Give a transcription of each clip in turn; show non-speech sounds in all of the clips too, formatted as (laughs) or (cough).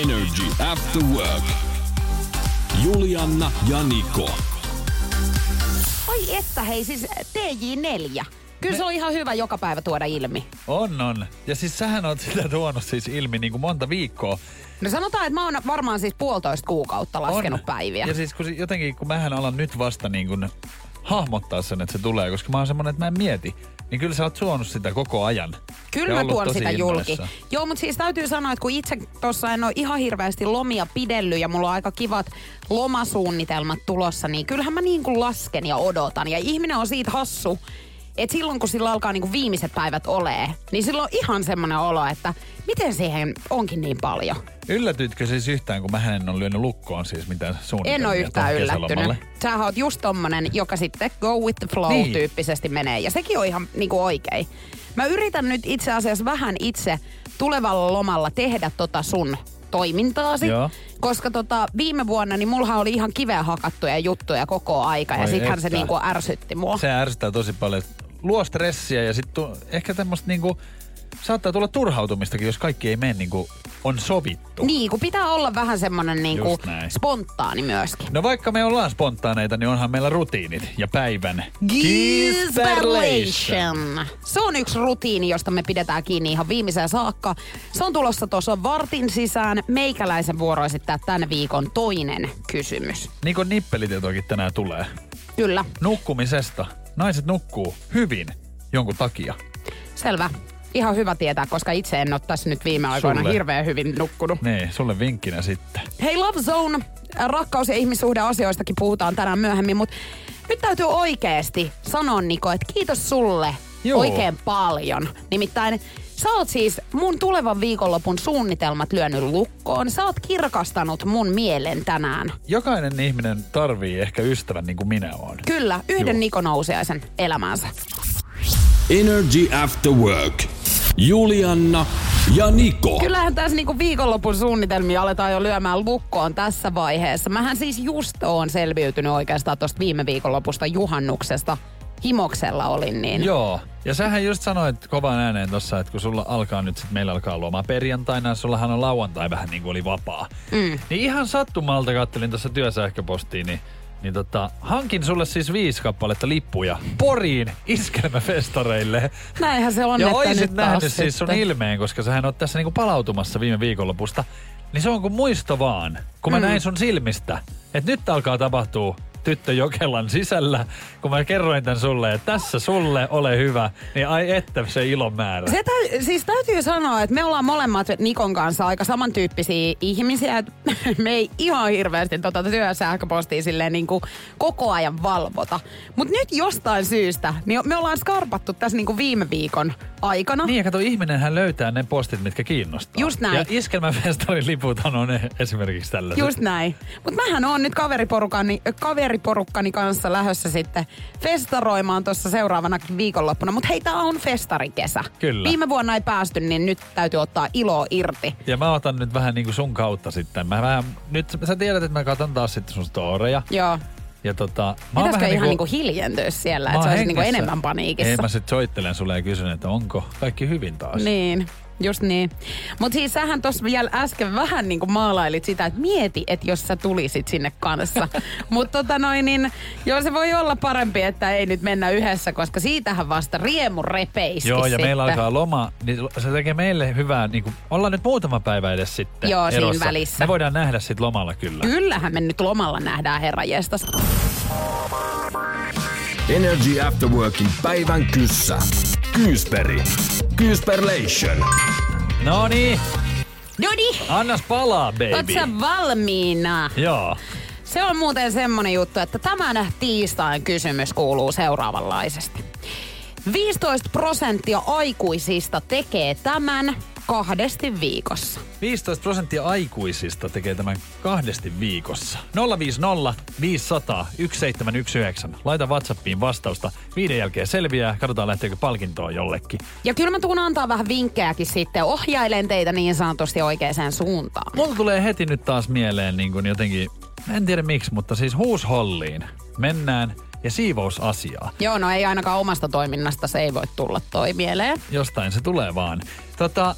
Energy After Work. Julianna ja Niko. Oi että hei, siis TJ4. Kyllä se on ihan hyvä joka päivä tuoda ilmi. On, on. Ja siis sähän on sitä tuonut siis ilmi niin kuin monta viikkoa. No sanotaan, että mä oon varmaan siis puolitoista kuukautta laskenut on. päiviä. Ja siis kun jotenkin, kun mähän alan nyt vasta niin kuin hahmottaa sen, että se tulee, koska mä oon semmonen, että mä en mieti. Niin kyllä sä oot suonut sitä koko ajan. Kyllä mä tuon sitä julki. innoissa. Joo, mutta siis täytyy sanoa, että kun itse tuossa en ole ihan hirveästi lomia pidellyt ja mulla on aika kivat lomasuunnitelmat tulossa, niin kyllähän mä niin kuin lasken ja odotan. Ja ihminen on siitä hassu, että silloin kun sillä alkaa niin kuin viimeiset päivät olee, niin silloin on ihan semmoinen olo, että miten siihen onkin niin paljon. Yllätytkö siis yhtään, kun mä en ole lyönyt lukkoon siis mitään suunnitelmia En ole yhtään yllättynyt. Sähän oot just tommonen, joka sitten go with the flow Niin. tyyppisesti menee. Ja sekin on ihan niinku oikein. Mä yritän nyt itse asiassa vähän itse tulevalla lomalla tehdä tota sun toimintaasi. Joo. Koska tota, viime vuonna niin mullahan oli ihan kiveä hakattuja juttuja koko aika. ja Oi sittenhän se niinku ärsytti mua. Se ärsyttää tosi paljon. Luo stressiä ja sitten ehkä tämmöistä niinku, saattaa tulla turhautumistakin, jos kaikki ei mene niin kuin on sovittu. Niin, kun pitää olla vähän semmoinen niin kuin spontaani myöskin. No vaikka me ollaan spontaaneita, niin onhan meillä rutiinit ja päivän Gisperlation. Se on yksi rutiini, josta me pidetään kiinni ihan viimeiseen saakka. Se on tulossa tuossa vartin sisään. Meikäläisen vuoro esittää tämän viikon toinen kysymys. Niin kuin nippelitietoakin tänään tulee. Kyllä. Nukkumisesta. Naiset nukkuu hyvin jonkun takia. Selvä. Ihan hyvä tietää, koska itse en ole tässä nyt viime aikoina Sulle. hirveän hyvin nukkunut. Niin, sulle vinkkinä sitten. Hei Love Zone, rakkaus- ja ihmissuhdeasioistakin puhutaan tänään myöhemmin, mutta nyt täytyy oikeasti sanoa Niko, että kiitos sulle Joo. oikein paljon. Nimittäin sä oot siis mun tulevan viikonlopun suunnitelmat lyönyt lukkoon. Sä oot kirkastanut mun mielen tänään. Jokainen ihminen tarvii ehkä ystävän niin kuin minä olen. Kyllä, yhden Joo. Niko Nousiaisen elämäänsä. Energy After Work. Julianna ja Niko. Kyllähän tässä niinku viikonlopun suunnitelmia aletaan jo lyömään lukkoon tässä vaiheessa. Mähän siis just oon selviytynyt oikeastaan tuosta viime viikonlopusta juhannuksesta. Himoksella olin niin. Joo. Ja sähän just sanoit kovan ääneen tossa, että kun sulla alkaa nyt sit, meillä alkaa loma perjantaina, sullahan on lauantai vähän niin kuin oli vapaa. Mm. Niin ihan sattumalta kattelin tuossa työsähköpostiin, niin, niin tota, hankin sulle siis viisi kappaletta lippuja Poriin iskelmäfestareille. Näinhän se on, Ja oisit nähnyt siis sun sitten. ilmeen, koska sähän oot tässä niinku palautumassa viime viikonlopusta. Niin se on kuin muisto vaan, kun mä Mm. näin sun silmistä, että nyt alkaa tapahtua tyttö Jokelan sisällä, kun mä kerroin tän sulle, että tässä sulle, ole hyvä, niin ai että se ilon määrä. Se täy, siis täytyy sanoa, että me ollaan molemmat Nikon kanssa aika samantyyppisiä ihmisiä. että (laughs) Me ei ihan hirveästi tota työsähköpostia silleen niin kuin koko ajan valvota. Mutta nyt jostain syystä, niin me ollaan skarpattu tässä niin kuin viime viikon aikana. Niin ja kato, ihminenhän löytää ne postit, mitkä kiinnostaa. Just näin. Ja iskelmäfestarin liput on ne (laughs) esimerkiksi tällaiset. Just näin. Mutta mähän on nyt kaveriporukani, kaveriporukkani kanssa lähdössä sitten festaroimaan tuossa seuraavana viikonloppuna. Mutta hei, tää on festarikesä. Kyllä. Viime vuonna ei päästy, niin nyt täytyy ottaa ilo irti. Ja mä otan nyt vähän niinku sun kautta sitten. Mä vähän, nyt sä tiedät, että mä katson taas sitten sun storeja. Joo. Ja tota, mä oon vähän ihan niinku- niinku hiljentyä siellä, Mä että oon sä olisit niinku enemmän paniikissa? Ei, mä sit soittelen sulle ja kysyn, että onko kaikki hyvin taas. Niin, just niin. Mutta siis sähän tuossa vielä äsken vähän niinku maalailit sitä, että mieti, että jos sä tulisit sinne kanssa. (laughs) Mutta tota noin, niin joo se voi olla parempi, että ei nyt mennä yhdessä, koska siitähän vasta riemu repeiski Joo, ja sitten. meillä alkaa loma, niin se tekee meille hyvää, niin kuin, ollaan nyt muutama päivä edes sitten Joo, siinä erossa. välissä. Me voidaan nähdä sit lomalla kyllä. Kyllähän me nyt lomalla nähdään herra jestas. Energy After Workin päivän kyssä. Kyysperi. Kyysperlation. No niin, Noni, annas palaa, baby. oot sä valmiina? Joo. Se on muuten semmonen juttu, että tämän tiistain kysymys kuuluu seuraavanlaisesti. 15 prosenttia aikuisista tekee tämän, kahdesti viikossa. 15 prosenttia aikuisista tekee tämän kahdesti viikossa. 050 500 1719. Laita WhatsAppiin vastausta. Viiden jälkeen selviää. Katsotaan lähteekö palkintoa jollekin. Ja kyllä mä tuun antaa vähän vinkkejäkin sitten. Ohjailen teitä niin sanotusti oikeaan suuntaan. Mulla tulee heti nyt taas mieleen niin kuin jotenkin, en tiedä miksi, mutta siis huusholliin mennään ja siivousasiaa. Joo, no ei ainakaan omasta toiminnasta se ei voi tulla toi mieleen. Jostain se tulee vaan. Tota,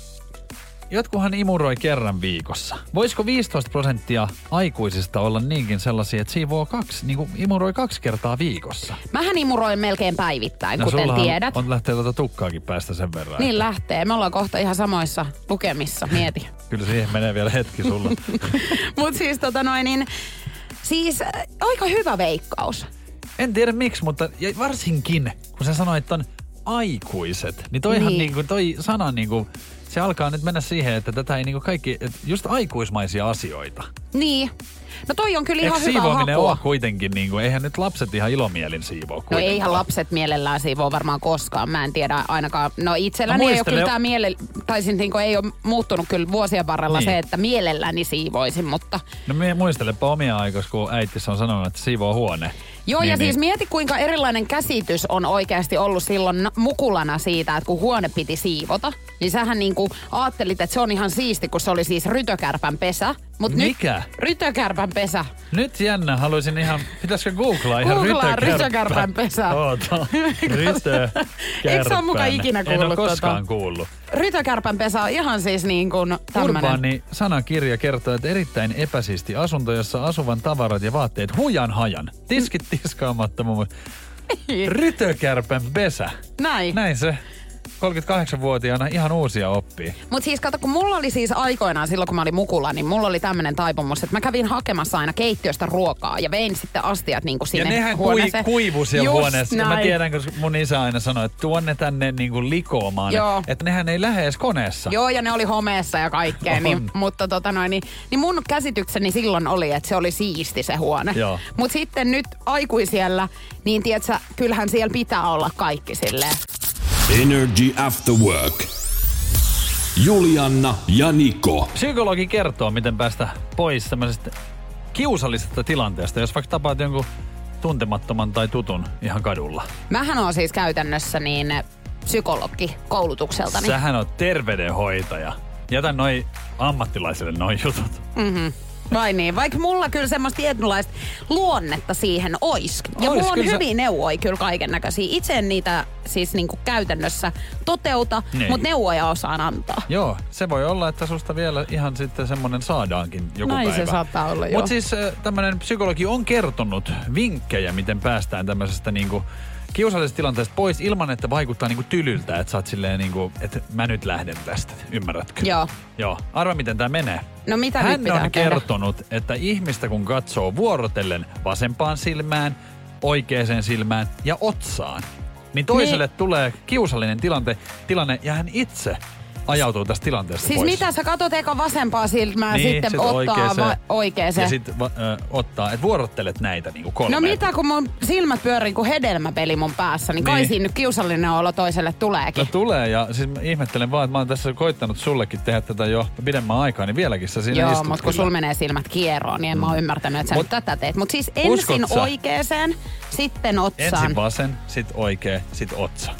jotkuhan imuroi kerran viikossa. Voisiko 15 prosenttia aikuisista olla niinkin sellaisia, että siivoo kaksi, niin kuin imuroi kaksi kertaa viikossa? Mähän imuroin melkein päivittäin, No kuten tiedät. On lähtee tuota tukkaakin päästä sen verran. Niin että lähtee. Me ollaan kohta ihan samoissa lukemissa, mieti. (laughs) Kyllä siihen menee vielä hetki sulla. (laughs) Mut siis tota noin, niin, siis äh, aika hyvä veikkaus. en tiedä miksi, mutta ja varsinkin kun sä sanoit ton aikuiset, niin toihan Niin. niin. Niinku, toi sana niinku, se alkaa nyt mennä siihen, että tätä ei niinku kaikki, just aikuismaisia asioita. Niin. No toi on kyllä Eikö ihan hyvä siivoaminen hakua. ole kuitenkin, niinku, eihän nyt lapset ihan ilomielin siivoo No eihän lapset mielellään siivoo varmaan koskaan. Mä en tiedä ainakaan. No itselläni No ei ole kyllä tämä miele... Tai siis niin ei ole muuttunut kyllä vuosien varrella Niin. se, että mielelläni siivoisin, mutta... No muistelepa omia aikoja, kun äitis on sanonut, että siivoo huone. Joo, niin, ja siis niin. mieti kuinka erilainen käsitys on oikeasti ollut silloin na- mukulana siitä, että kun huone piti siivota, niin sähän niinku ajattelit, että se on ihan siisti, kun se oli siis rytökärpän pesä. Mut Mikä? Nyt, rytökärpän pesä. Nyt jännä, haluaisin ihan, pitäisikö googlaa ihan Googlaa rytökärpän pesä. Oota, (laughs) rytökärppän. Eikö sä oo muka ikinä En kuullut ole tota? koskaan kuullut. Rytökärpän pesä on ihan siis niin kuin tämmönen. Urbaani sanakirja kertoo, että erittäin epäsiisti asunto, jossa asuvan tavarat ja vaatteet hujan hajan. Tiskit tiskaamatta muun muassa. Rytökärpän pesä. Näin. Näin se 38-vuotiaana ihan uusia oppii. Mutta siis kato, kun mulla oli siis aikoinaan silloin, kun mä olin mukulla, niin mulla oli tämmöinen taipumus, että mä kävin hakemassa aina keittiöstä ruokaa ja vein sitten astiat niin kuin Ja sinne nehän kui, huoneeseen. kuivu siellä Just huoneessa. Ja Mä näin. tiedän, koska mun isä aina sanoi, että tuonne tänne niin kuin likoomaan. Joo. Että nehän ei lähde edes koneessa. Joo, ja ne oli homeessa ja kaikkea, niin, mutta tota noin, niin, niin mun käsitykseni silloin oli, että se oli siisti se huone. Mutta sitten nyt aikuisiellä, niin tiedätkö, kyllähän siellä pitää olla kaikki silleen. Energy After Work. Julianna ja Niko. Psykologi kertoo, miten päästä pois tämmöisestä kiusallisesta tilanteesta, jos vaikka tapaat jonkun tuntemattoman tai tutun ihan kadulla. Mähän on siis käytännössä niin psykologi koulutukseltani. Sähän on terveydenhoitaja. Jätä noi ammattilaisille noin jutut. Vai niin, vaikka mulla kyllä semmoista tietynlaista luonnetta siihen ois. Ja Ois, mulla on kyllä sä- hyviä neuvoja kyllä kaiken näköisiä. Itse en niitä siis niinku käytännössä toteuta, Niin. mutta neuvoja osaan antaa. Joo, se voi olla, että susta vielä ihan sitten semmonen saadaankin joku Näin se päivä. saattaa olla, joo. Mutta siis tämmöinen psykologi on kertonut vinkkejä, miten päästään tämmöisestä niinku kiusallisesta tilanteesta pois ilman, että vaikuttaa niinku tylyltä, että sä oot silleen niinku, että mä nyt lähden tästä, ymmärrätkö? Joo. Joo, arva miten tämä menee. No mitä Hän nyt pitää on tehdä? kertonut, että ihmistä kun katsoo vuorotellen vasempaan silmään, oikeaan silmään ja otsaan, niin toiselle Niin. tulee kiusallinen tilante, tilanne ja hän itse ajautuu tästä tilanteesta Siis pois. mitä sä katot eka vasempaa silmää, niin, sitten sit ottaa oikeeseen. va- oikeeseen. Ja sitten va- ö, ottaa, että vuorottelet näitä niinku kolme. No mitä, kun mun silmät pyörii kuin hedelmäpeli mun päässä, niin, kai Niin. siinä nyt kiusallinen olo toiselle tuleekin. No tulee ja siis mä ihmettelen vaan, että mä oon tässä koittanut sullekin tehdä tätä jo pidemmän aikaa, niin vieläkin sä siinä Joo, mutta kun sulla menee silmät kieroon, niin en mä oon ymmärtänyt, että sä Mut- nyt tätä teet. Mutta siis ensin oikeeseen, sitten otsaan. Ensin vasen, sit oikea, sit otsa.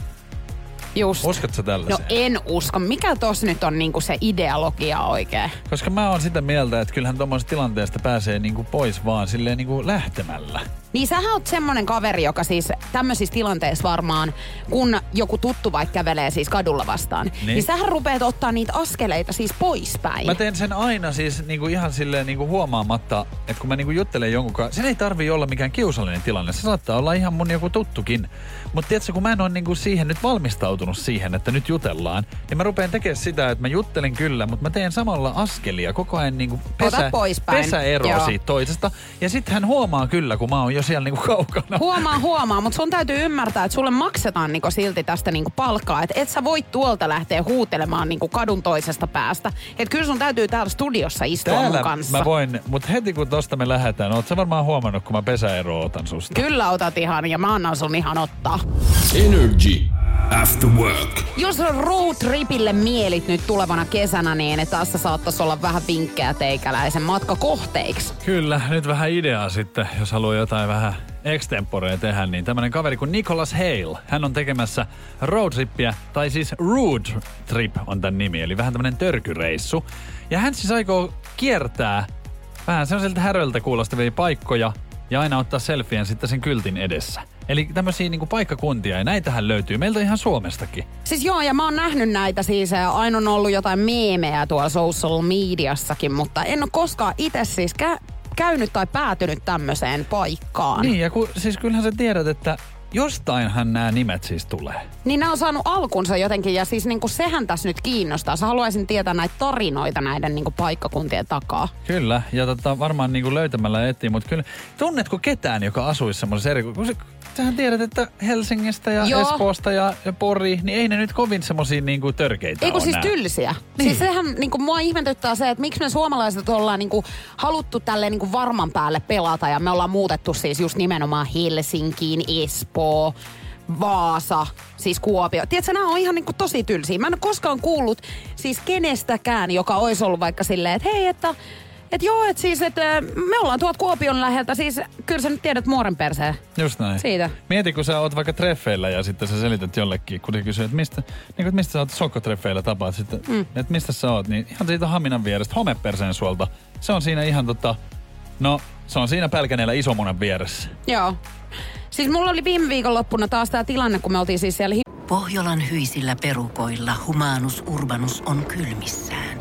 Just. Uskot sä No en usko. Mikä tos nyt on niinku se ideologia oikein? Koska mä oon sitä mieltä, että kyllähän tuommoisesta tilanteesta pääsee niinku pois vaan silleen niinku lähtemällä. Niin sähän oot semmonen kaveri, joka siis tämmöisissä tilanteissa varmaan, kun joku tuttu vaikka kävelee siis kadulla vastaan, niin, Niin. niin sähän rupeat ottaa niitä askeleita siis poispäin. Mä teen sen aina siis niinku ihan silleen niinku huomaamatta, että kun mä niinku juttelen jonkun kanssa, sen ei tarvii olla mikään kiusallinen tilanne. Se saattaa olla ihan mun joku tuttukin. Mutta tiedätkö, kun mä en ole niinku siihen nyt valmistautunut siihen, että nyt jutellaan, niin mä rupean tekemään sitä, että mä juttelen kyllä, mutta mä teen samalla askelia koko ajan niinku pesä, poispäin. pesäero Joo. siitä toisesta. Ja sitten hän huomaa kyllä, kun mä oon jo siellä niinku kaukana. Huomaa, huomaa, mutta sun täytyy ymmärtää, että sulle maksetaan niinku silti tästä niinku palkkaa. Että et sä voi tuolta lähteä huutelemaan niinku kadun toisesta päästä. Että kyllä sun täytyy täällä studiossa istua Täällä mun kanssa. mä voin, mutta heti kun tosta me lähdetään, oot sä varmaan huomannut, kun mä pesäero otan susta. Kyllä otat ihan ja mä annan sun ihan ottaa. Energy After Work. Jos road tripille mielit nyt tulevana kesänä, niin tässä saattaisi olla vähän vinkkejä teikäläisen matkakohteiksi. Kyllä, nyt vähän ideaa sitten, jos haluaa jotain vähän extemporea tehdä, niin tämmönen kaveri kuin Nicholas Hale. Hän on tekemässä roadtrippiä, tai siis road trip on tämän nimi, eli vähän tämmönen törkyreissu. Ja hän siis aikoo kiertää vähän sellaiselta häröltä kuulostavia paikkoja ja aina ottaa selfien sitten sen kyltin edessä. Eli tämmöisiä niinku paikkakuntia, ja näitähän löytyy meiltä ihan Suomestakin. Siis joo, ja mä oon nähnyt näitä siis, ja aina on ollut jotain meemejä tuolla social mediassakin, mutta en ole koskaan itse siis kä- käynyt tai päätynyt tämmöiseen paikkaan. Niin, ja ku, siis kyllähän sä tiedät, että jostainhan nämä nimet siis tulee. Niin nämä on saanut alkunsa jotenkin, ja siis niinku sehän tässä nyt kiinnostaa. Sä haluaisin tietää näitä tarinoita näiden niinku paikkakuntien takaa. Kyllä, ja tota, varmaan niinku löytämällä etsiä, mutta kyllä tunnetko ketään, joka asuisi semmoisessa eri... Kun se, sähän tiedät, että Helsingistä ja Joo. Espoosta ja, ja Pori, niin ei ne nyt kovin semmoisia niinku törkeitä Ei kun siis nää. tylsiä. Niin. Niin. Siis sehän niinku, mua ihmetyttää se, että miksi me suomalaiset ollaan niinku, haluttu tälleen niinku varman päälle pelata ja me ollaan muutettu siis just nimenomaan Helsinkiin, Espoo, Vaasa, siis Kuopio. Tiedätkö, nämä on ihan niinku tosi tylsiä. Mä en ole koskaan kuullut siis kenestäkään, joka olisi ollut vaikka silleen, että hei, että et joo, että siis, että me ollaan tuolta Kuopion läheltä, siis kyllä sä nyt tiedät muoren perseen. Just näin. Siitä. Mieti, kun sä oot vaikka treffeillä ja sitten sä selität jollekin, kun ne kysyy, että mistä, niin kuin, että mistä sä oot sokkotreffeillä tapaat sitten, mm. että mistä sä oot, niin ihan siitä Haminan vierestä, homeperseen suolta. Se on siinä ihan tota, no se on siinä Pälkäneellä isomunan vieressä. Joo. Siis mulla oli viime viikonloppuna taas tämä tilanne, kun me oltiin siis siellä Pohjolan hyisillä perukoilla humanus urbanus on kylmissään.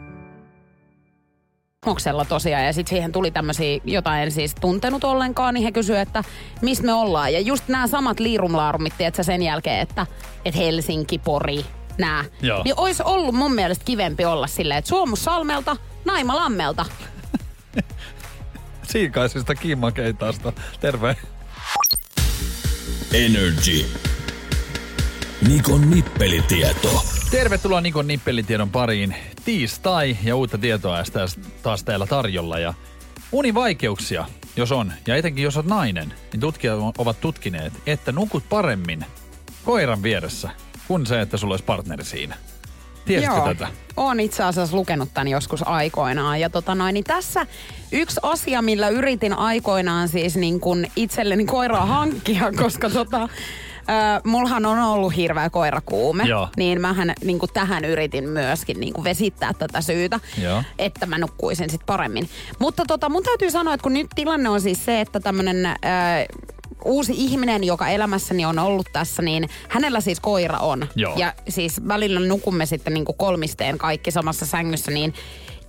Moksella tosiaan ja sitten siihen tuli tämmöisiä, jota en siis tuntenut ollenkaan, niin he kysyivät, että mistä me ollaan. Ja just nämä samat liirumlaarumit, tiedätkö, sen jälkeen, että, että Helsinki, Pori, nää. Joo. Niin olisi ollut mun mielestä kivempi olla silleen, että Suomussalmelta, Naimalammelta. Siikaisesta kiimakeitaasta. Terve. Energy. Nikon nippelitieto. Tervetuloa Nikon nippelitiedon pariin. Tiistai ja uutta tietoa on taas, taas täällä tarjolla. Ja univaikeuksia, jos on, ja etenkin jos on nainen, niin tutkijat ovat tutkineet, että nukut paremmin koiran vieressä kuin se, että sulla olisi partneri siinä. Tiesitkö Joo, tätä? Oon itse asiassa lukenut tämän joskus aikoinaan. Ja tota noin, niin tässä yksi asia, millä yritin aikoinaan siis niin kun itselleni koiraa hankkia, (laughs) koska tota, Ö, mulhan on ollut hirveä koirakuume, Joo. niin mähän niin kuin tähän yritin myöskin niin kuin vesittää tätä syytä, Joo. että mä nukkuisin sitten paremmin. Mutta tota, mun täytyy sanoa, että kun nyt tilanne on siis se, että tämmönen uusi ihminen, joka elämässäni on ollut tässä, niin hänellä siis koira on. Joo. Ja siis välillä nukumme sitten niin kuin kolmisteen kaikki samassa sängyssä, niin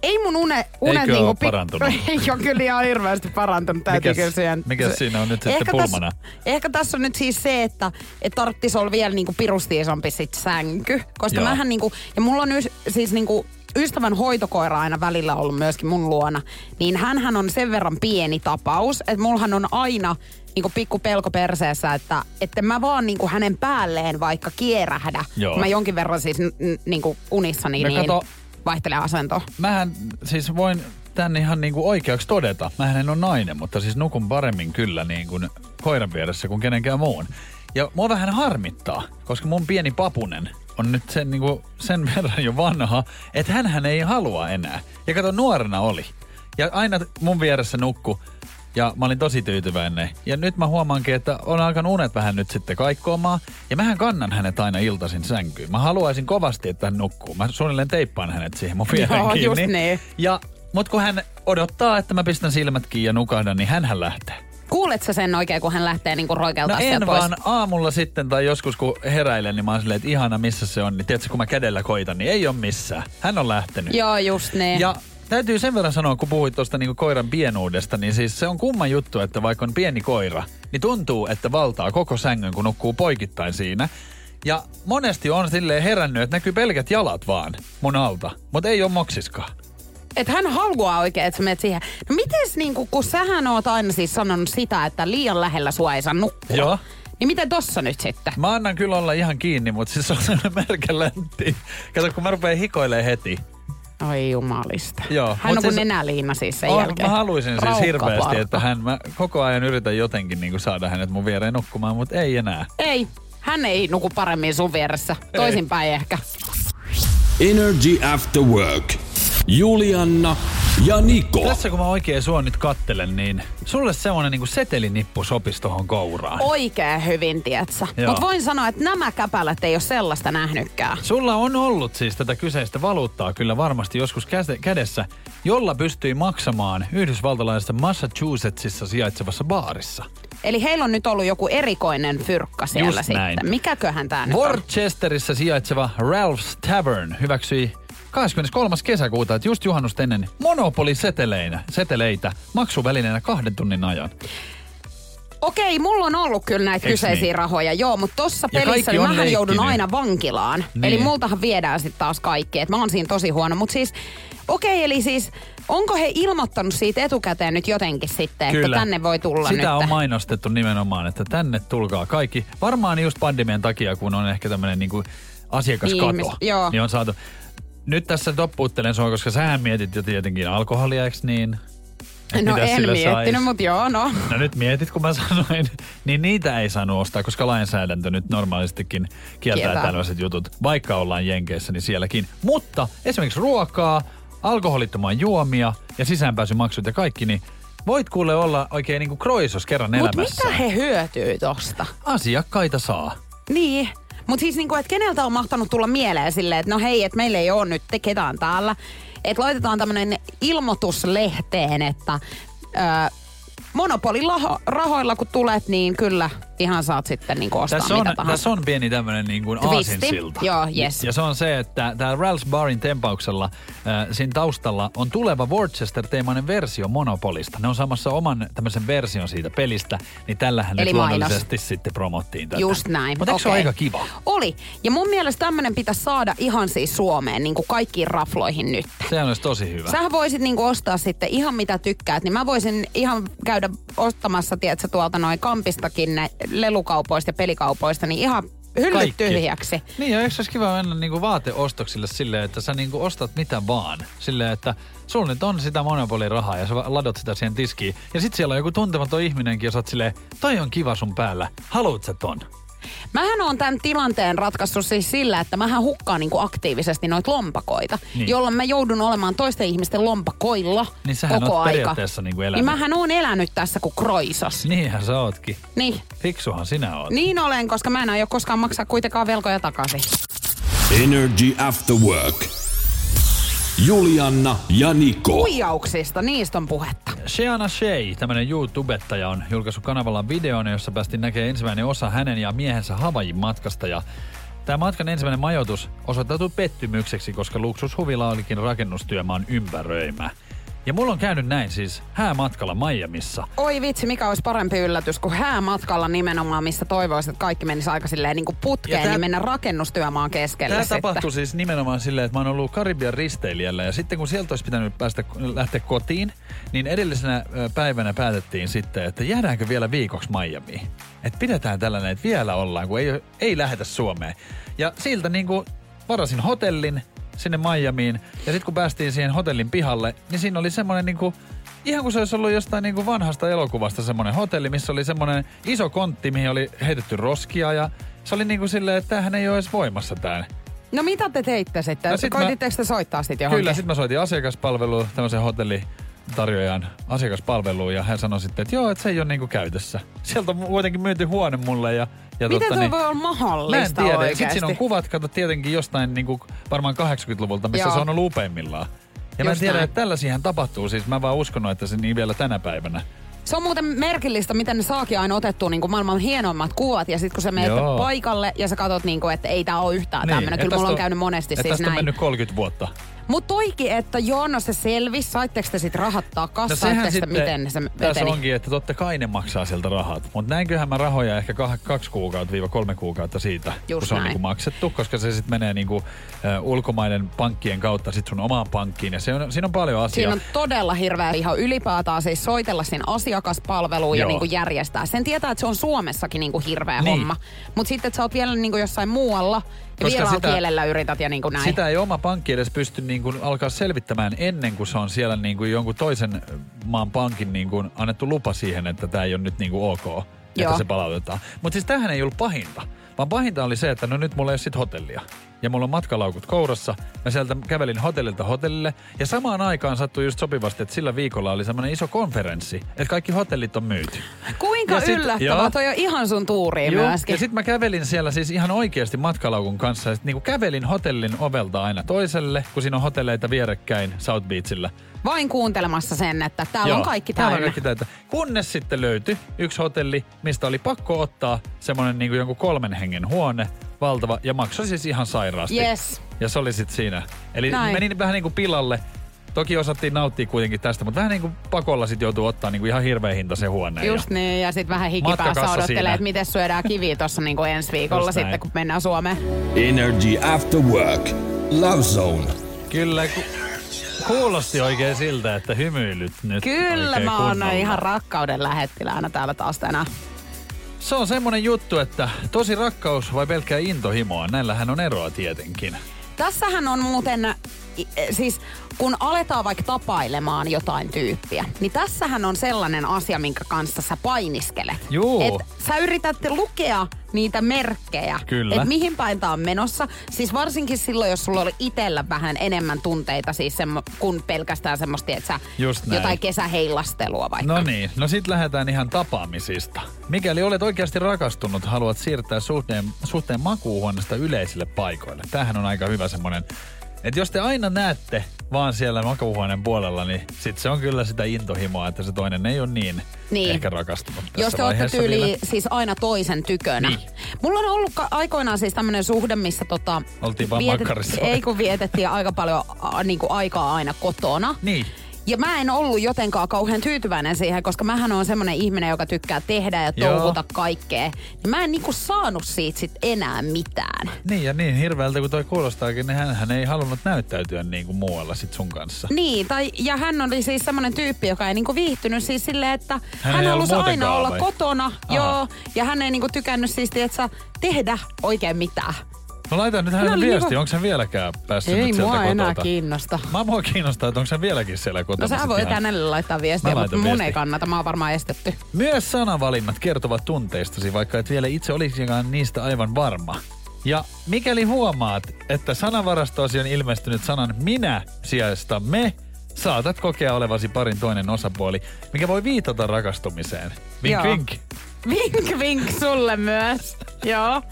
ei mun une, unet Eikö niinku oo parantunut? (laughs) Ei ole kyllä ihan hirveästi parantunut, täytyy Mikäs- mikäs siinä on nyt sitten pulmana? Tässä, ehkä tässä on nyt siis se, että et tarttis olla vielä niinku pirusti isompi sit sänky. Koska Joo. mähän niinku, ja mulla on ys, siis niinku ystävän hoitokoira aina välillä ollut myöskin mun luona. Niin hänhän on sen verran pieni tapaus, että mullahan on aina niinku pikku pelko perseessä, että, että mä vaan niinku hänen päälleen vaikka kierähdä. Joo. Mä jonkin verran siis n- n- niinku unissani No niin kato- vaihtelee asentoa. Mähän siis voin tän ihan niinku oikeaksi todeta. Mähän en ole nainen, mutta siis nukun paremmin kyllä niin kuin koiran vieressä kuin kenenkään muun. Ja mua vähän harmittaa, koska mun pieni papunen on nyt sen, niinku, sen (laughs) verran jo vanha, että hän ei halua enää. Ja kato, nuorena oli. Ja aina mun vieressä nukku. Ja mä olin tosi tyytyväinen. Ja nyt mä huomaankin, että on alkanut unet vähän nyt sitten kaikkoamaan. Ja mähän kannan hänet aina iltaisin sänkyyn. Mä haluaisin kovasti, että hän nukkuu. Mä suunnilleen teippaan hänet siihen mun Joo, kiinni. just niin. Ja, mut kun hän odottaa, että mä pistän silmät kiinni ja nukahdan, niin hän lähtee. Kuulet sä sen oikein, kun hän lähtee niinku No roikeltaa en pois? vaan aamulla sitten tai joskus kun heräilen, niin mä oon silleen, että ihana missä se on. Niin tiedätkö, kun mä kädellä koitan, niin ei ole missään. Hän on lähtenyt. Joo, just niin. Ja täytyy sen verran sanoa, kun puhuit tuosta niinku koiran pienuudesta, niin siis se on kumma juttu, että vaikka on pieni koira, niin tuntuu, että valtaa koko sängyn, kun nukkuu poikittain siinä. Ja monesti on silleen herännyt, että näkyy pelkät jalat vaan mun alta, mutta ei ole moksiskaan. että hän haluaa oikein, että sä menet siihen. No mites niinku, kun sähän oot aina siis sanonut sitä, että liian lähellä sua ei saa nukkua. Joo. Niin miten tossa nyt sitten? Mä annan kyllä olla ihan kiinni, mutta siis se on (laughs) sellainen märkä läntti. Kato, kun mä rupean hikoilemaan heti. Oi jumalista. Joo, hän mut on kuin siis- nenäliina siis sen On, jälkeen. mä haluaisin siis hirveästi, että hän, mä koko ajan yritän jotenkin niin kuin saada hänet mun viereen nukkumaan, mutta ei enää. Ei, hän ei nuku paremmin sun vieressä. Toisinpäin ehkä. Energy After Work. Julianna ja Niko. Tässä kun mä oikein sua nyt kattelen, niin sulle semmonen niinku setelinippu sopisi tohon kouraan. Oikein hyvin, tietsä. Joo. Mutta voin sanoa, että nämä käpälät ei ole sellaista nähnytkään. Sulla on ollut siis tätä kyseistä valuuttaa kyllä varmasti joskus käse- kädessä, jolla pystyi maksamaan yhdysvaltalaisessa Massachusettsissa sijaitsevassa baarissa. Eli heillä on nyt ollut joku erikoinen fyrkka siellä Just sitten. näin. Mikäköhän tää nyt on? Worcesterissä sijaitseva Ralph's Tavern hyväksyi 23. kesäkuuta, että just juhannusta ennen monopoliseteleitä seteleitä maksuvälineenä kahden tunnin ajan. Okei, mulla on ollut kyllä näitä Eiks kyseisiä niin? rahoja, joo, mutta tossa Ja pelissä niin mähän joudun leikkinyt. aina vankilaan. Niin. Eli multahan viedään sitten taas kaikki, että mä oon siinä tosi huono. Mutta siis, okei, eli siis, onko he ilmoittanut siitä etukäteen nyt jotenkin sitten, että tänne voi tulla Sitä nyt? on mainostettu nimenomaan, että tänne tulkaa kaikki. Varmaan just pandemian takia, kun on ehkä tämmöinen niinku asiakaskato, Ihmis- joo. niin on saatu. Nyt tässä toppuuttelen sua, koska sähän mietit jo tietenkin alkoholia, eikö niin? Et No en miettinyt, mutta joo, no. No nyt mietit, kun mä sanoin, (laughs) niin niitä ei saanut ostaa, koska lainsäädäntö nyt normaalistikin kieltää Kieltää. tällaiset jutut. Vaikka ollaan Jenkeissä, niin sielläkin. Mutta esimerkiksi ruokaa, alkoholittomaa juomia ja sisäänpääsymaksut ja kaikki, niin voit kuule olla oikein niin kuin kroisos kerran Mutta elämässä. mitä he hyötyy tosta? Asiakkaita saa. Niin. Mutta siis niinku, että keneltä on mahtanut tulla mieleen silleen, että no hei, että meillä ei ole nyt te ketään täällä. Että laitetaan tämmöinen ilmoitus lehteen, että ö, monopolirahoilla kun tulet, niin kyllä ihan saat sitten niinku ostaa Tässä mitä on, tahansa. tässä on pieni tämmöinen niin kuin aasinsilta. Joo, yes. Ja se on se, että tämä Ralph's Barin tempauksella äh, siinä taustalla on tuleva Worcester-teemainen versio Monopolista. Ne on samassa oman tämmöisen version siitä pelistä, niin tällähän Eli nyt mainos. luonnollisesti sitten promottiin tätä. Just näin. Mutta eikö se aika kiva? Oli. Ja mun mielestä tämmöinen pitäisi saada ihan siis Suomeen, niin kuin kaikkiin rafloihin nyt. Se olisi tosi hyvä. Sähän voisit niinku ostaa sitten ihan mitä tykkäät, niin mä voisin ihan käydä ostamassa, tiedätkö, tuolta noin kampistakin ne lelukaupoista ja pelikaupoista, niin ihan hyllyt Kaikki. tyhjäksi. Niin, ja eikö olisi kiva mennä niinku vaateostoksille silleen, että sä niinku ostat mitä vaan. Silleen, että sulla nyt on sitä monopolirahaa ja sä ladot sitä siihen tiskiin. Ja sit siellä on joku tuntematon ihminenkin ja sä oot silleen, toi on kiva sun päällä, haluut sä ton? Mähän on tämän tilanteen ratkaissut siis sillä, että mähän hukkaan niinku aktiivisesti noita lompakoita, Niin. jolloin mä joudun olemaan toisten ihmisten lompakoilla Niin sähän koko oot aika. periaatteessa niinku elänyt. Niin mähän oon elänyt tässä kuin kroisos. Niinhän sä ootkin. Niin. Fiksuhan sinä oot. Niin olen, koska mä en aio koskaan maksaa kuitenkaan velkoja takaisin. Energy After Work. Julianna ja Niko. Huijauksista, niistä on puhetta. Sheana Shea, tämmönen YouTubettaja, on julkaissut kanavalla videon, jossa päästiin näkemään ensimmäinen osa hänen ja miehensä Havajin matkasta. Ja tämä matkan ensimmäinen majoitus osoittautui pettymykseksi, koska luksushuvila olikin rakennustyömaan ympäröimä. Ja mulla on käynyt näin siis häämatkalla Miamissa. Oi vitsi, mikä olisi parempi yllätys kuin häämatkalla nimenomaan, missä toivoisit, että kaikki menisi aika silleen niin kuin putkeen, Ja tää- niin mennä rakennustyömaan keskelle Tämä tapahtui siis nimenomaan silleen, että mä oon ollut Karibian risteilijällä ja sitten kun sieltä olisi pitänyt päästä lähteä kotiin, niin edellisenä päivänä päätettiin sitten, että jäädäänkö vielä viikoksi Miamiin. Että pidetään tällainen, että vielä ollaan, kun ei, ei lähetä Suomeen. Ja siltä niin kuin varasin hotellin sinne Miamiin ja sitten kun päästiin siihen hotellin pihalle, niin siinä oli semmoinen niin kuin ihan kuin se olisi ollut jostain niin kuin vanhasta elokuvasta semmoinen hotelli, missä oli semmoinen iso kontti, mihin oli heitetty roskia ja se oli niin kuin silleen, että tämähän ei ole edes voimassa tää. No mitä te teitte sitten? No sit Koititteko te soittaa sitten johonkin? Kyllä, sitten mä soitin asiakaspalveluun, tämmöisen hotellitarjoajan asiakaspalveluun ja hän sanoi sitten, että joo, että se ei ole niinku käytössä. Sieltä on kuitenkin myyty huone mulle ja, ja Miten tuo niin, voi olla Mä en mahdollista tiedä. oikeasti? Sitten siinä on kuvat, kato tietenkin jostain niinku, varmaan 80-luvulta, missä Joo. se on ollut upeimmillaan. Ja mä en Just tiedä, näin. että tällaisiahan tapahtuu. Siis mä vaan uskonut, että se niin vielä tänä päivänä. Se on muuten merkillistä, miten ne saakin aina otettua niin kuin maailman hienoimmat kuvat. Ja sitten kun sä menet Joo. paikalle ja sä katsot, niin kuin, että ei tää ole yhtään niin, tämmöinen. Kyllä mulla tästä on käynyt monesti siis tästä on näin. mennyt 30 vuotta. Mutta toikin, että joo, no se selvisi. Saitteko te sit rahat takaisin? No Saitteko te, miten se tässä veteli? onkin, että totta kai ne maksaa sieltä rahat. Mutta näinköhän mä rahoja ehkä kah- kaksi kuukautta viiva kolme kuukautta siitä, Just kun se on näin. niinku maksettu, koska se sitten menee niinku, uh, ulkomaiden pankkien kautta sit sun omaan pankkiin. Ja se on, siinä on paljon asiaa. Siinä on todella hirveä ihan ylipäätään siis soitella siinä asiakaspalveluun ja Joo. niin kuin järjestää. Sen tietää, että se on Suomessakin niin kuin hirveä Niin. homma. Mutta sitten, että sä oot vielä niin kuin jossain muualla ja Koska vieraalla sitä- kielellä yrität ja niin kuin näin. Sitä ei oma pankki edes pysty niin kuin alkaa selvittämään ennen kuin se on siellä niin kuin jonkun toisen maan pankin niin kuin annettu lupa siihen, että tämä ei ole nyt niin kuin ok, Joo. että se palautetaan. Mutta siis tämähän ei ollut pahinta, vaan pahinta oli se, että no nyt mulla ei ole sit hotellia. Ja mulla on matkalaukut kourassa. Mä sieltä kävelin hotellilta hotellille. Ja samaan aikaan sattui just sopivasti, että sillä viikolla oli semmoinen iso konferenssi, että kaikki hotellit on myyty. Kuinka Ja sit- yllättävää. joo. Toi on ihan sun tuuriin Joo, myöskin. Ja sitten mä kävelin siellä siis ihan oikeasti matkalaukun kanssa. Ja sit niinku kävelin hotellin ovelta aina toiselle, kun siinä on hotelleita vierekkäin South Beachillä. Vain kuuntelemassa sen, että täällä Joo, on kaikki täällä täynnä. on kaikki täynnä. Kunnes sitten löytyi yksi hotelli, mistä oli pakko ottaa semmoinen niinku jonkun kolmen hengen huone, valtava, ja maksoi siis ihan sairaasti. Yes. Ja se oli sitten siinä. Eli Näin. menin vähän niin kuin pilalle. Toki osattiin nauttia kuitenkin tästä, mutta vähän niin kuin pakolla sitten joutuu ottaa niin kuin ihan hirveä hinta se huone. Just niin, ja sitten vähän hikipäässä odottelee, että miten syödään kivi tuossa niinku ensi viikolla Just sitten, näin. kun mennään Suomeen. Energy After Work. Love Zone. Kyllä, ku, kuulosti oikein siltä, että hymyilyt nyt Kyllä mä oon kunnolla. ihan rakkauden lähettiläänä täällä taas tänään. Se on semmonen juttu, että tosi rakkaus vai pelkkää intohimoa, näillähän on eroa tietenkin. Tässähän on muuten, siis kun aletaan vaikka tapailemaan jotain tyyppiä, niin tässähän on sellainen asia, minkä kanssa sä painiskelet. Juu. Et sä yrität lukea niitä merkkejä, Kyllä. että mihin päin tää on menossa. Siis varsinkin silloin, jos sulla oli itellä vähän enemmän tunteita siis semmo, kuin pelkästään semmoista, että sä jotain kesäheilastelua vaikka. No niin, no sit lähdetään ihan tapaamisista. Mikäli olet oikeasti rakastunut, haluat siirtää suhteen, suhteen makuuhuoneesta yleisille paikoille. Tämähän on aika hyvä semmonen, että jos te aina näette vaan siellä makuuhuoneen puolella, niin sit se on kyllä sitä intohimoa, että se toinen ei ole niin, Niin. ehkä rakastunut tässä Jos te olette tyyli vielä. siis aina toisen tykönä. Niin. Mulla on ollut aikoinaan siis tämmönen suhde, missä tota... Oltiin vaan makkarissa. Ei kun vietettiin aika paljon a, niinku aikaa aina kotona. Niin. Ja mä en ollut jotenkaan kauhean tyytyväinen siihen, koska mähän on semmonen ihminen, joka tykkää tehdä ja touhuta kaikkea. Ja mä en niinku saanut siitä sit enää mitään. Niin ja niin hirveältä kuin toi kuulostaakin, niin hän, hän ei halunnut näyttäytyä niin kuin muualla sit sun kanssa. Niin, tai, ja hän oli siis semmoinen tyyppi, joka ei niinku viihtynyt siis silleen, että Hän hän, halusi aina olla vai? kotona, Aha. joo, ja hän ei niinku tykännyt siis, että tehdä oikein mitään. No laita nyt Hän hänelle oli viesti, niinku- onko hän vieläkään päässyt Ei nyt sieltä mua enää kiinnosta. Mä mua kiinnostaa, että onko hän vieläkin siellä kotona. No sä voit ihan- hänelle laittaa Mä viestiä, mutta laitan mun viesti. ei kannata, mä oon varmaan estetty. Myös sanavalinnat kertovat tunteistasi, vaikka et vielä itse olisikaan niistä aivan varma. Ja mikäli huomaat, että sanavarastoasi on ilmestynyt sanan minä sijasta me, saatat kokea olevasi parin toinen osapuoli, mikä voi viitata rakastumiseen. Vink Joo. vink. Vink vink sulle myös. joo.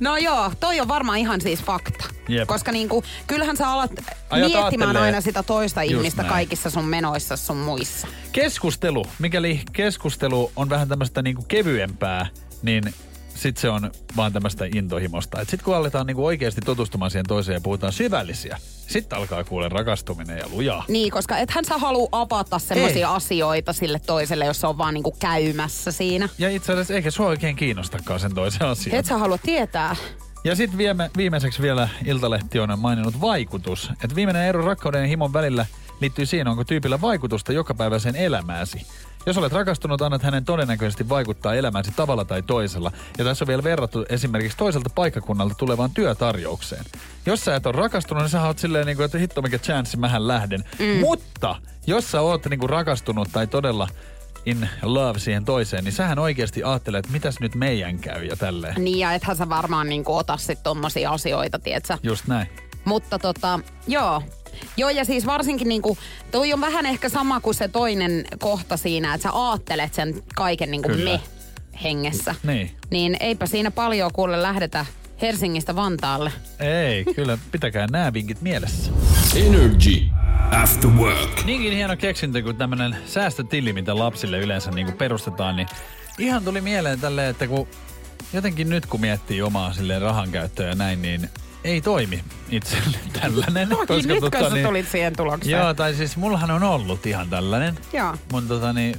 No joo, toi on varmaan ihan siis fakta. Jep. Koska niinku, kyllähän sä alat Ajat miettimään aattelee. aina sitä toista Just ihmistä näin. kaikissa sun menoissa sun muissa. Keskustelu. Mikäli keskustelu on vähän tämmöistä niinku kevyempää, niin sit se on vaan tämmöistä intohimosta. Et sit kun aletaan niinku oikeasti tutustumaan siihen toiseen ja puhutaan syvällisiä, sitten alkaa kuule rakastuminen ja lujaa. Niin, koska ethän sä halua avata semmoisia asioita sille toiselle, jos se on vaan niinku käymässä siinä. Ja itse asiassa eikä sua oikein kiinnostakaan sen toisen asian. Et sä halua tietää. Ja sitten viime, viimeiseksi vielä Iltalehti on maininnut vaikutus. Että viimeinen ero rakkauden ja himon välillä liittyy siihen, onko tyypillä vaikutusta jokapäiväiseen elämääsi. Jos olet rakastunut, annat hänen todennäköisesti vaikuttaa elämäsi tavalla tai toisella. Ja tässä on vielä verrattu esimerkiksi toiselta paikkakunnalta tulevaan työtarjoukseen. Jos sä et ole rakastunut, niin sä oot silleen, niin kuin, että hitto mikä chanssi, mähän lähden. Mm. Mutta jos sä oot niin kuin rakastunut tai todella in love siihen toiseen, niin sähän oikeasti ajattelet, että mitäs nyt meidän käy ja tälleen. Niin ja ethän sä varmaan niinku ota sit tommosia asioita, tietsä. Just näin. Mutta tota, joo. Joo, ja siis varsinkin niinku, toi on vähän ehkä sama kuin se toinen kohta siinä, että sä aattelet sen kaiken niinku Kyllä. me hengessä. Niin. Niin eipä siinä paljon kuule lähdetä Helsingistä Vantaalle. Ei, kyllä pitäkää nämä vinkit mielessä. Energy After Work. Niinkin hieno keksintö kuin tämmönen säästötili, mitä lapsille yleensä niin kuin perustetaan, niin ihan tuli mieleen tälleen, että kun jotenkin nyt kun miettii omaa silleen rahan käyttöä ja näin, niin ei toimi itselle (laughs) tällainen. Toki nyt kun sä tulit siihen tulokseen. Joo, tai siis mullahan on ollut ihan tällainen. Joo. Mun tota niin,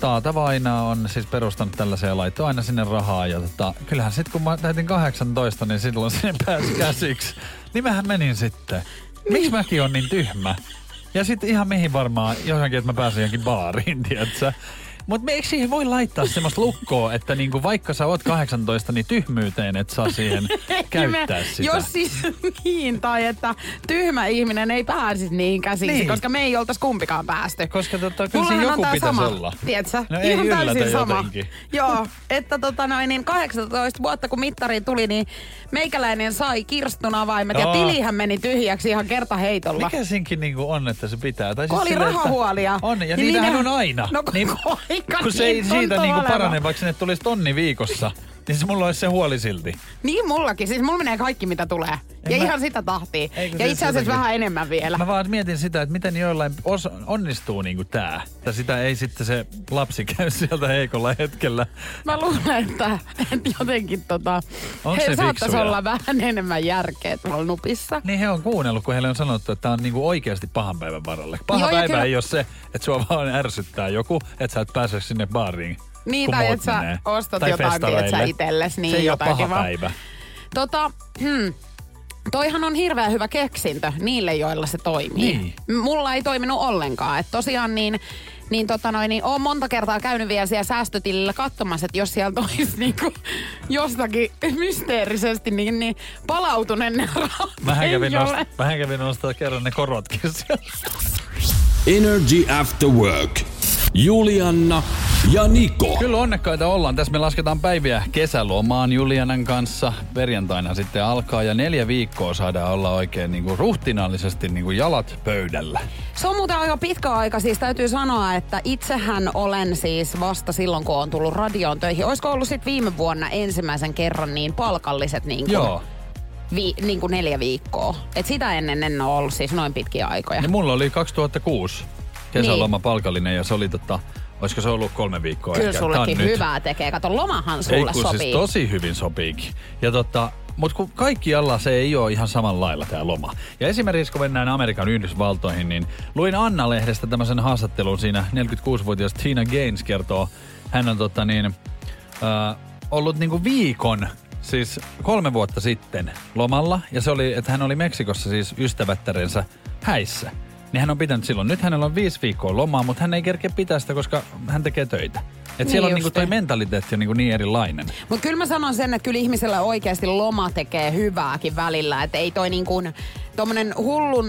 Taata Vaina on siis perustanut tällaisen ja laittoi aina sinne rahaa. Ja tota, kyllähän sitten kun mä täytin 18, niin silloin sinne (laughs) pääsi käsiksi. Niin mähän menin sitten. Miksi mäkin on niin tyhmä? Ja sitten ihan mihin varmaan johonkin, että mä pääsen johonkin baariin, (laughs) tiedätkö? Mutta eikö siihen voi laittaa semmoista lukkoa, että niinku vaikka sä oot 18, niin tyhmyyteen et saa siihen (laughs) käyttää sitä. Jos siis (laughs) niin, tai että tyhmä ihminen ei pääsisi niihin käsiksi, Niin. koska me ei oltaisi kumpikaan päästy. Koska tota, kyllä siinä joku pitäisi sama, olla. Tiedätkö? No ei Ihan yllätä täysin sama. jotenkin. Joo, että tota noin, niin 18 vuotta kun mittari tuli, niin meikäläinen sai kirstun avaimet ja Joo. tilihän meni tyhjäksi ihan kertaheitolla. Mikä siinkin niinku on, että se pitää? Tai Kun oli että- rahahuolia. On, ja Niin niitähän on aina. No niin, kun se ei siitä niinku parane, vaikka sinne tulisi tonni viikossa, niin se mulla olisi se huoli silti. Niin mullakin, siis mulla menee kaikki mitä tulee. ja mä- ihan sitä tahtia. Ei, kun Ja se itse asiassa vähän enemmän vielä. Mä vaan mietin sitä, että miten joillain os- onnistuu niinku tää. Ja sitä ei sitten se lapsi (laughs) käy sieltä heikolla hetkellä. Mä luulen, että, että jotenkin tota, Onks he saattaisi olla vähän enemmän järkeä tuolla nupissa. Niin he on kuunnellut, kun heille on sanottu, että on niinku oikeasti pahan päivän varalle. Paha Joo, päivä kyllä- ei ole se, että sua vaan ärsyttää joku, että sä et pääse sinne baariin. Niin, tai että sä ostat Tai jotain, tiedät itsellesi, niin se ei ole paha päivä. Tota, hmm, toihan on hirveän hyvä keksintö niille, joilla se toimii. Niin. Mulla ei toiminut ollenkaan. Et tosiaan niin, niin, tota noin, niin oon monta kertaa käynyt vielä siellä säästötilillä katsomassa, että jos sieltä (laughs) olisi niinku jostakin mysteerisesti niin, niin palautuneen ne rahat. Mähän kävin, mähän kävin nostaa kerran ne korotkin sieltä. Energy After Work. Julianna ja Niko. Kyllä onnekkaita ollaan. Tässä me lasketaan päiviä kesälomaan Julianan kanssa. Perjantaina sitten alkaa ja neljä viikkoa saadaan olla oikein niin kuin ruhtinaallisesti niin kuin jalat pöydällä. Se on muuten aika pitkä aika, siis täytyy sanoa, että itsehän olen siis vasta silloin, kun on tullut radioon töihin. Olisiko ollut sitten viime vuonna ensimmäisen kerran niin palkalliset niin kuin, Joo. vi, niin kuin neljä viikkoa. Et sitä ennen en ole ollut siis noin pitkiä aikoja. Ja mulla oli 2006 kesäloma palkallinen ja se oli tota, olisiko se ollut kolme viikkoa Kyllä ehkä. Sullekin nyt. hyvää tekee. Kato, lomahan Ei sulle kun sopii. siis tosi hyvin sopiikin. Ja tota, mutta kun kaikkialla se ei ole ihan samalla lailla tämä loma. Ja esimerkiksi kun mennään Amerikan Yhdysvaltoihin, niin luin Anna-lehdestä tämmöisen haastattelun siinä 46-vuotias Tina Gaines kertoo, hän on tota niin, äh, ollut niinku viikon, siis kolme vuotta sitten lomalla. Ja se oli, että hän oli Meksikossa siis ystävättärensä häissä. Niin hän on pitänyt silloin. Nyt hänellä on viisi viikkoa lomaa, mutta hän ei kerkeä pitää sitä, koska hän tekee töitä. Et Niin siellä on niinku toi mentaliteetti on niinku niin erilainen. Mutta kyllä mä sanon sen, että kyllä ihmisellä oikeasti loma tekee hyvääkin välillä. Että ei toi niin kuin, tommonen hullun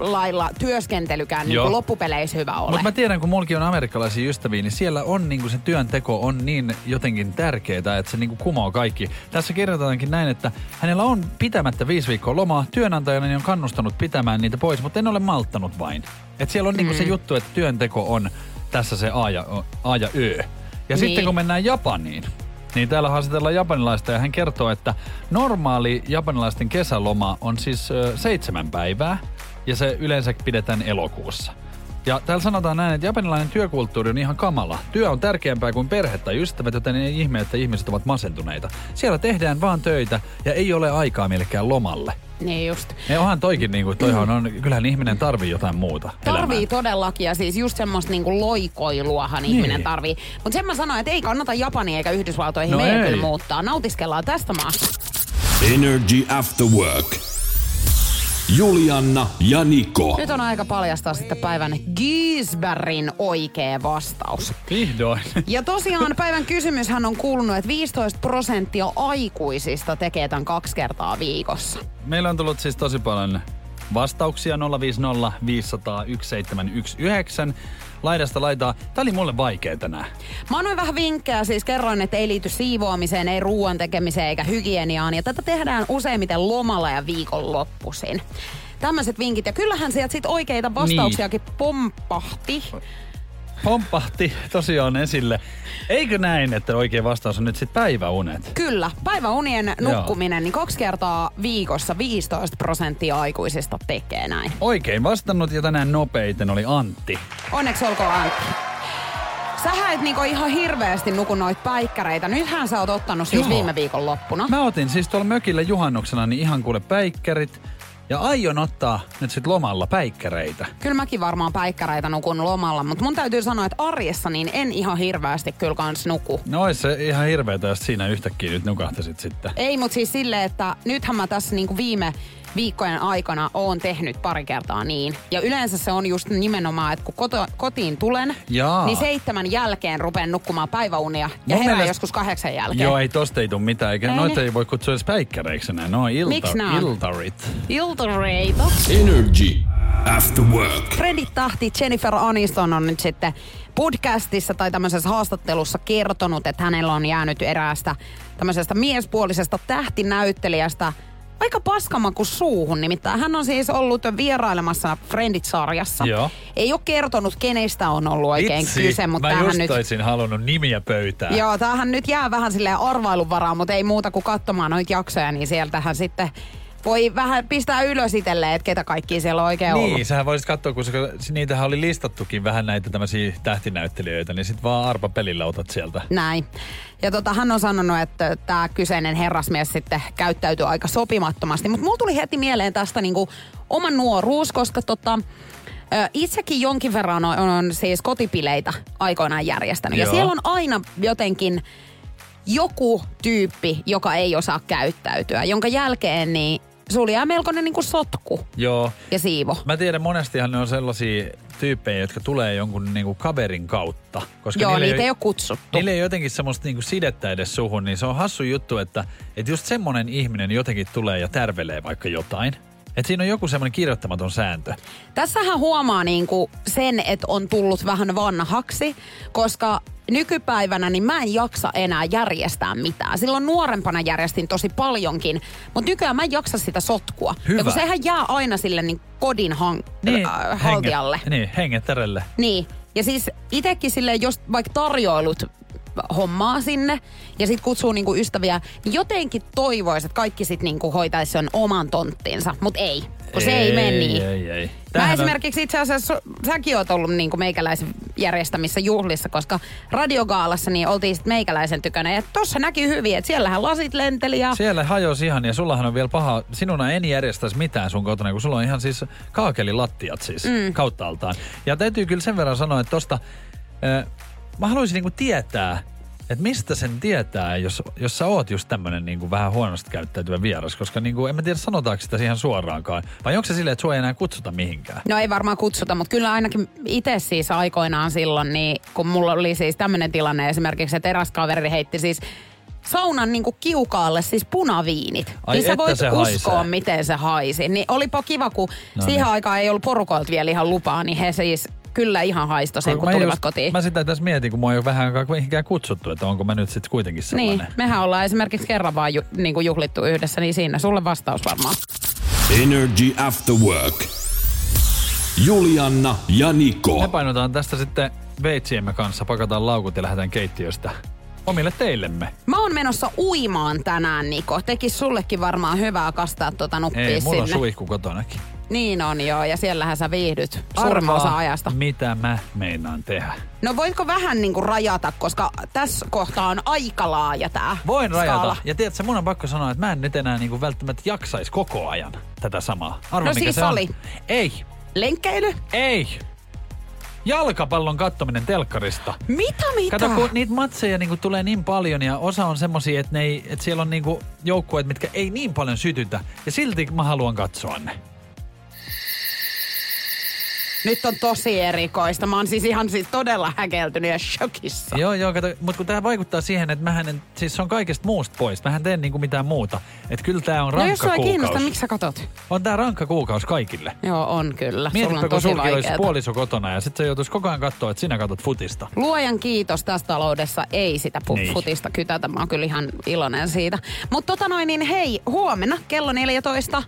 lailla työskentelykään niin kuin loppupeleissä hyvä ole. Mutta mä tiedän, kun mulki on amerikkalaisia ystäviä, niin siellä on niinku se työnteko on niin jotenkin tärkeää, että se niinku kumoo kaikki. Tässä kirjoitetaankin näin, että hänellä on pitämättä viisi viikkoa lomaa. Työnantajana niin on kannustanut pitämään niitä pois, mutta en ole malttanut vain. Et siellä on niinku se juttu, että työnteko on tässä se A ja, A ja Ö. Ja Niin. sitten kun mennään Japaniin, niin täällä haastatellaan japanilaista ja hän kertoo, että normaali japanilaisten kesäloma on siis ö, seitsemän päivää ja se yleensä pidetään elokuussa. Ja täällä sanotaan näin, että japanilainen työkulttuuri on ihan kamala. Työ on tärkeämpää kuin perhe tai ystävät, joten ei ihme, että ihmiset ovat masentuneita. Siellä tehdään vaan töitä ja ei ole aikaa millekään lomalle. Niin just. Ja onhan toikin, niin kuin, toihan on, kyllähän ihminen tarvii jotain muuta Tarvii elämään. todellakin ja siis just semmoista niinku loikoiluahan Niin. ihminen tarvii. Mutta sen mä sanoin, että ei kannata Japaniin eikä Yhdysvaltoihin No meidän ei. kyllä muuttaa. Nautiskellaan tästä maasta. Energy After Work. Julianna ja Niko. Nyt on aika paljastaa sitten päivän Gisbergin oikea vastaus. Vihdoin. Ja tosiaan päivän kysymyshän on kuulunut, että 15 prosenttia aikuisista tekee tämän kaksi kertaa viikossa. Meillä on tullut siis tosi paljon vastauksia 050 500 1719. Laidasta laitaa. Tää oli mulle vaikea tänään. Mä annoin vähän vinkkejä, siis kerroin, että ei liity siivoamiseen, ei ruoan tekemiseen eikä hygieniaan. Ja tätä tehdään useimmiten lomalla ja viikonloppuisin. Tämmöiset vinkit. Ja kyllähän sieltä sit oikeita vastauksiakin niin. pomppahti. Pomppahti tosiaan esille. Eikö näin, että oikea vastaus on nyt sitten päiväunet? Kyllä. Päiväunien nukkuminen, niin kaksi kertaa viikossa 15 prosenttia aikuisista tekee näin. Oikein vastannut ja tänään nopeiten oli Antti. Onneksi olkoon Antti. Sähän et niinku ihan hirveästi nuku noit päikkäreitä. Nythän sä oot ottanut siis Joo. viime viikon loppuna. Mä otin siis tuolla mökillä juhannuksena niin ihan kuule päikkärit. Ja aion ottaa nyt sit lomalla päikkäreitä. Kyllä mäkin varmaan päikkäreitä nukun lomalla, mutta mun täytyy sanoa, että arjessa niin en ihan hirveästi kyllä kans nuku. No ois se ihan hirveetä, jos siinä yhtäkkiä nyt nukahtasit sitten. Ei, mutta siis silleen, että nythän mä tässä niinku viime viikkojen aikana oon tehnyt pari kertaa niin. Ja yleensä se on just nimenomaan, että kun koto, kotiin tulen, Jaa. niin seitsemän jälkeen rupean nukkumaan päiväunia ja Mun herään mielestä- joskus kahdeksan jälkeen. Joo, ei tosta ei tuu mitään, eikä Ei noita ne. ei voi kutsua edes päikkäreiksi enää. No ilta, Miksi nää on? iltarit. Iltareito. Energy After Work. Freddy Tahti Jennifer Aniston on nyt sitten podcastissa tai tämmöisessä haastattelussa kertonut, että hänellä on jäänyt eräästä tämmöisestä miespuolisesta tähtinäyttelijästä aika paskamaku suuhun. Nimittäin hän on siis ollut vierailemassa Friendit-sarjassa. Joo. Ei ole kertonut, kenestä on ollut oikein Vitsi, kyse, mutta mä just nyt... olisin halunnut nimiä pöytään. Joo, tämähän nyt jää vähän silleen arvailun varaan, mutta ei muuta kuin katsomaan noita jaksoja, niin sieltähän sitten voi vähän pistää ylös itselleen, että ketä kaikki siellä on oikein ollut. Niin, sähän voisit katsoa, kun se, niitähän oli listattukin vähän näitä tämmöisiä tähtinäyttelijöitä, niin sit vaan arpa pelillä otat sieltä. Näin. Ja tota, hän on sanonut, että tämä kyseinen herrasmies sitten käyttäytyy aika sopimattomasti. Mutta mulla tuli heti mieleen tästä niinku oma nuoruus, koska tota, itsekin jonkin verran on, on siis kotipileitä aikoinaan järjestänyt. Ja Joo. siellä on aina jotenkin joku tyyppi, joka ei osaa käyttäytyä, jonka jälkeen niin sulla jää melkoinen niinku sotku Joo. ja siivo. Mä tiedän, monestihan ne on sellaisia tyyppejä, jotka tulee jonkun niinku kaverin kautta. Koska Joo, niitä ei ole kutsuttu. Niillä ei ole jotenkin semmoista niinku sidettä edes suhun, niin se on hassu juttu, että, että just semmonen ihminen jotenkin tulee ja tärvelee vaikka jotain. Että siinä on joku semmoinen kirjoittamaton sääntö. Tässähän huomaa niinku sen, että on tullut vähän vanhaksi, koska nykypäivänä niin mä en jaksa enää järjestää mitään. Silloin nuorempana järjestin tosi paljonkin, mutta nykyään mä en jaksa sitä sotkua. Hyvä. Ja kun sehän jää aina sille niin kodin hang- niin, äh, haltijalle. Henget, niin, hengetärelle. Niin. Ja siis itekin sille, jos vaikka tarjoilut hommaa sinne ja sit kutsuu niinku ystäviä, niin jotenkin toivoisi, että kaikki sit niinku hoitaisi sen oman tonttinsa. Mutta ei, kun se ei mene niin. Ei, ei. Mä Tämähän esimerkiksi itse asiassa, säkin oot ollut niinku meikäläisen järjestämissä juhlissa, koska radiogaalassa niin oltiin sit meikäläisen tykönä. Ja tossa näki hyvin, että siellähän lasit lenteli ja... Siellä hajosi ihan ja sullahan on vielä paha, sinuna en järjestäisi mitään sun kotona, kun sulla on ihan siis kaakelilattiat siis mm. kauttaaltaan. Ja täytyy kyllä sen verran sanoa, että tosta, äh, mä haluaisin niinku tietää, että mistä sen tietää, jos, jos sä oot just tämmönen niinku vähän huonosti käyttäytyvä vieras, koska niinku, en mä tiedä sanotaanko sitä siihen suoraankaan. Vai onko se silleen, että sua ei enää kutsuta mihinkään? No ei varmaan kutsuta, mutta kyllä ainakin itse siis aikoinaan silloin, niin kun mulla oli siis tämmöinen tilanne esimerkiksi, että eräs kaveri heitti siis saunan niinku kiukaalle siis punaviinit. Ai niin sä voit se uskoa, haisee. miten se haisi. Niin olipa kiva, kun no siihen niin. aikaan ei ollut porukoilta vielä ihan lupaa, niin he siis kyllä ihan haistoi sen, kun mä tulivat just- kotiin. Mä sitä tässä mietin, kun mua ei ole vähän mihinkään kutsuttu, että onko mä nyt sitten kuitenkin sellainen. Niin, mehän ollaan esimerkiksi kerran vaan ju, niin kuin juhlittu yhdessä, niin siinä sulle vastaus varmaan. Energy After Work. Julianna ja Niko. Me painotaan tästä sitten veitsiemme kanssa, pakataan laukut ja lähdetään keittiöstä omille teillemme. Mä oon menossa uimaan tänään, Niko. Tekis sullekin varmaan hyvää kastaa tuota nuppia Ei, mulla on sinne. suihku kotonakin. Niin on joo, ja siellähän sä viihdyt suurimman osa ajasta. mitä mä meinaan tehdä. No voitko vähän niinku rajata, koska tässä kohtaa on aika laaja tää Voin rajata. skaala. Ja tiedätkö, mun on pakko sanoa, että mä en nyt enää niinku välttämättä jaksais koko ajan tätä samaa. Arva, No mikä siis se on? oli. Ei, Lenkkeily? ei. Jalkapallon kattominen telkkarista. Mitä mitä? Kato, kun niitä matseja niinku tulee niin paljon ja osa on semmosia, että, ne ei, että siellä on niinku joukkueet, mitkä ei niin paljon sytytä. Ja silti mä haluan katsoa ne. Nyt on tosi erikoista. Mä oon siis ihan siis todella häkeltynyt ja shokissa. Joo, joo, kato, mutta kun tämä vaikuttaa siihen, että mähän en, siis se on kaikesta muusta pois. Mähän teen niinku mitään muuta. Että kyllä tämä on No rankka jos sua ei kuukausi. kiinnosta, miksi sä katot? On tää rankka kuukausi kaikille. Joo, on kyllä. Sulla on kun sulki olisi puoliso kotona ja sitten se joutuisi koko ajan katsoa, että sinä katot futista. Luojan kiitos tässä taloudessa ei sitä pu- Niin. futista kytätä. Mä oon kyllä ihan iloinen siitä. Mutta tota noin, niin hei, huomenna kello 14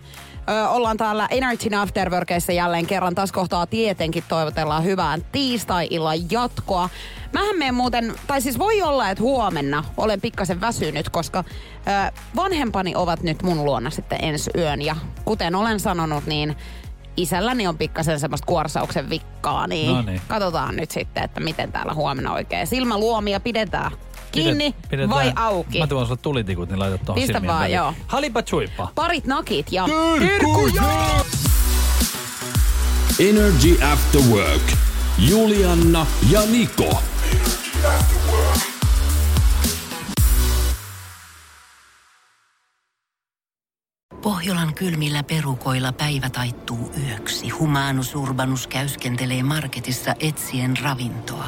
Ö, ollaan täällä Energy Afterworkissa jälleen kerran. Tässä kohtaa tietenkin toivotellaan hyvää tiistai-illan jatkoa. Mähän menen muuten, tai siis voi olla, että huomenna olen pikkasen väsynyt, koska ö, vanhempani ovat nyt mun luona sitten ensi yön. Ja kuten olen sanonut, niin isälläni on pikkasen semmoista kuorsauksen vikkaa, niin, No niin. katsotaan nyt sitten, että miten täällä huomenna oikein silmäluomia pidetään. Kiinni Pidetään- vai auki? Mä tuon sulle tulitikut, niin laitat tuohon Pistä vaan, väliin. joo. Halipa chuippa. Parit nakit ja... Energy After Work. Julianna ja Niko. Pohjolan kylmillä perukoilla päivä taittuu yöksi. Humanus Urbanus käyskentelee marketissa etsien ravintoa.